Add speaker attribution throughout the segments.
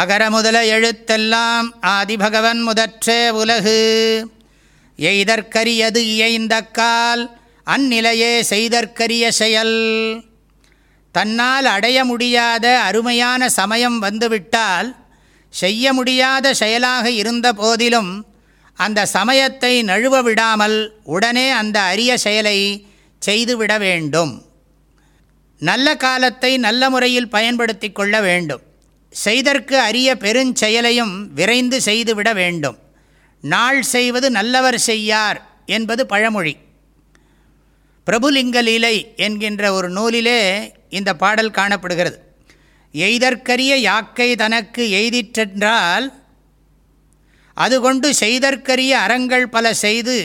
Speaker 1: அகர முதல எழுத்தெல்லாம் ஆதிபகவன் முதற்றே உலகு எய்தற்கரியது இயைந்தக்கால் அந்நிலையே செய்தற்கரிய செயல் தன்னால் அடைய முடியாத அருமையான சமயம் வந்துவிட்டால் செய்ய முடியாத செயலாக இருந்த போதிலும் அந்த சமயத்தை நழுவ விடாமல் உடனே அந்த அரிய செயலை செய்துவிட வேண்டும் நல்ல காலத்தை நல்ல முறையில் பயன்படுத்தி கொள்ள வேண்டும் செய்தற்கு அரிய பெருஞ்செயலையும் விரைந்து செய்துவிட வேண்டும் நாள் செய்வது நல்லவர் செய்யார் என்பது பழமொழி பிரபுலிங்க லீலை என்கின்ற ஒரு நூலிலே இந்த பாடல் காணப்படுகிறது எய்தற்கரிய யாக்கை தனக்கு எய்திற்றென்றால் அதுகொண்டு செய்தற்கரிய அறங்கள் பல செய்து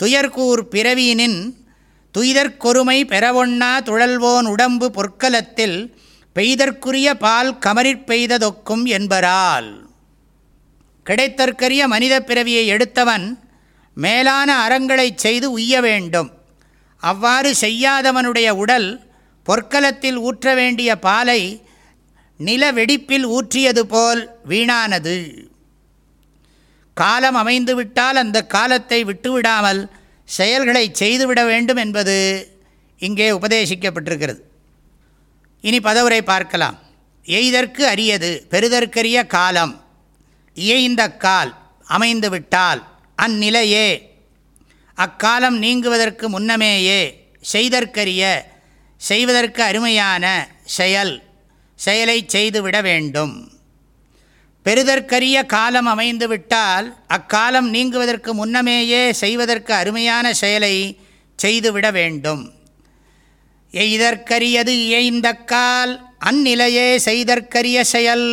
Speaker 1: துயர்கூர் பிறவியினின் துய்தற்கொருமை பெறவொன்னா துழல்வோன் உடம்பு பொற்கலத்தில் பெய்தற்குரிய பால் கமரிற் பெய்ததொக்கும் என்பரால் கிடைத்தற்கரிய மனித பிறவியை எடுத்தவன் மேலான அறங்களை செய்து உய்ய வேண்டும் அவ்வாறு செய்யாதவனுடைய உடல் பொற்கலத்தில் ஊற்ற வேண்டிய பாலை நில வெடிப்பில் ஊற்றியது போல் வீணானது காலம் அமைந்துவிட்டால் அந்த காலத்தை விட்டுவிடாமல் செயல்களை செய்துவிட வேண்டும் என்பது இங்கே உபதேசிக்கப்பட்டிருக்கிறது இனி பதவுரை பார்க்கலாம் எய்தற்கு அரியது பெறுதற்கரிய காலம் இயந்த கால் அமைந்து விட்டால் அந்நிலையே அக்காலம் நீங்குவதற்கு முன்னமேயே செய்தற்கரிய செய்வதற்கு அருமையான செயல் செயலை செய்துவிட வேண்டும் பெறுதற்கரிய காலம் அமைந்து விட்டால் அக்காலம் நீங்குவதற்கு முன்னமேயே செய்வதற்கு அருமையான செயலை செய்துவிட வேண்டும் எய்தற்கரியது இயந்தக்கால் அந்நிலையே செய்தற்கரிய செயல்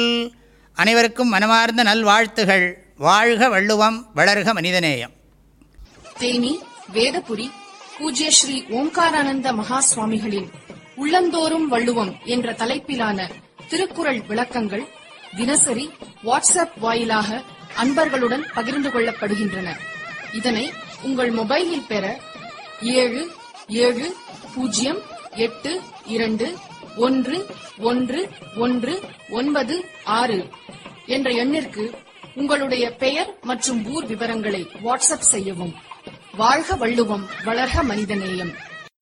Speaker 1: அனைவருக்கும் மனமார்ந்த நல்வாழ்த்துகள் வாழ்க வள்ளுவம் வளர்க மனிதநேயம்
Speaker 2: தேனி வேதபுரி பூஜ்ய ஸ்ரீ ஓம்காரானந்த மகா சுவாமிகளின் உள்ளந்தோறும் வள்ளுவம் என்ற தலைப்பிலான திருக்குறள் விளக்கங்கள் தினசரி வாட்ஸ்அப் வாயிலாக அன்பர்களுடன் பகிர்ந்து கொள்ளப்படுகின்றன இதனை உங்கள் மொபைலில் பெற ஏழு ஏழு பூஜ்ஜியம் எட்டு இரண்டு ஒன்று ஒன்று ஒன்று ஒன்பது ஆறு என்ற எண்ணிற்கு உங்களுடைய பெயர் மற்றும் ஊர் விவரங்களை வாட்ஸ்அப் செய்யவும் வாழ்க வள்ளுவம் வளர்க மனிதநேயம்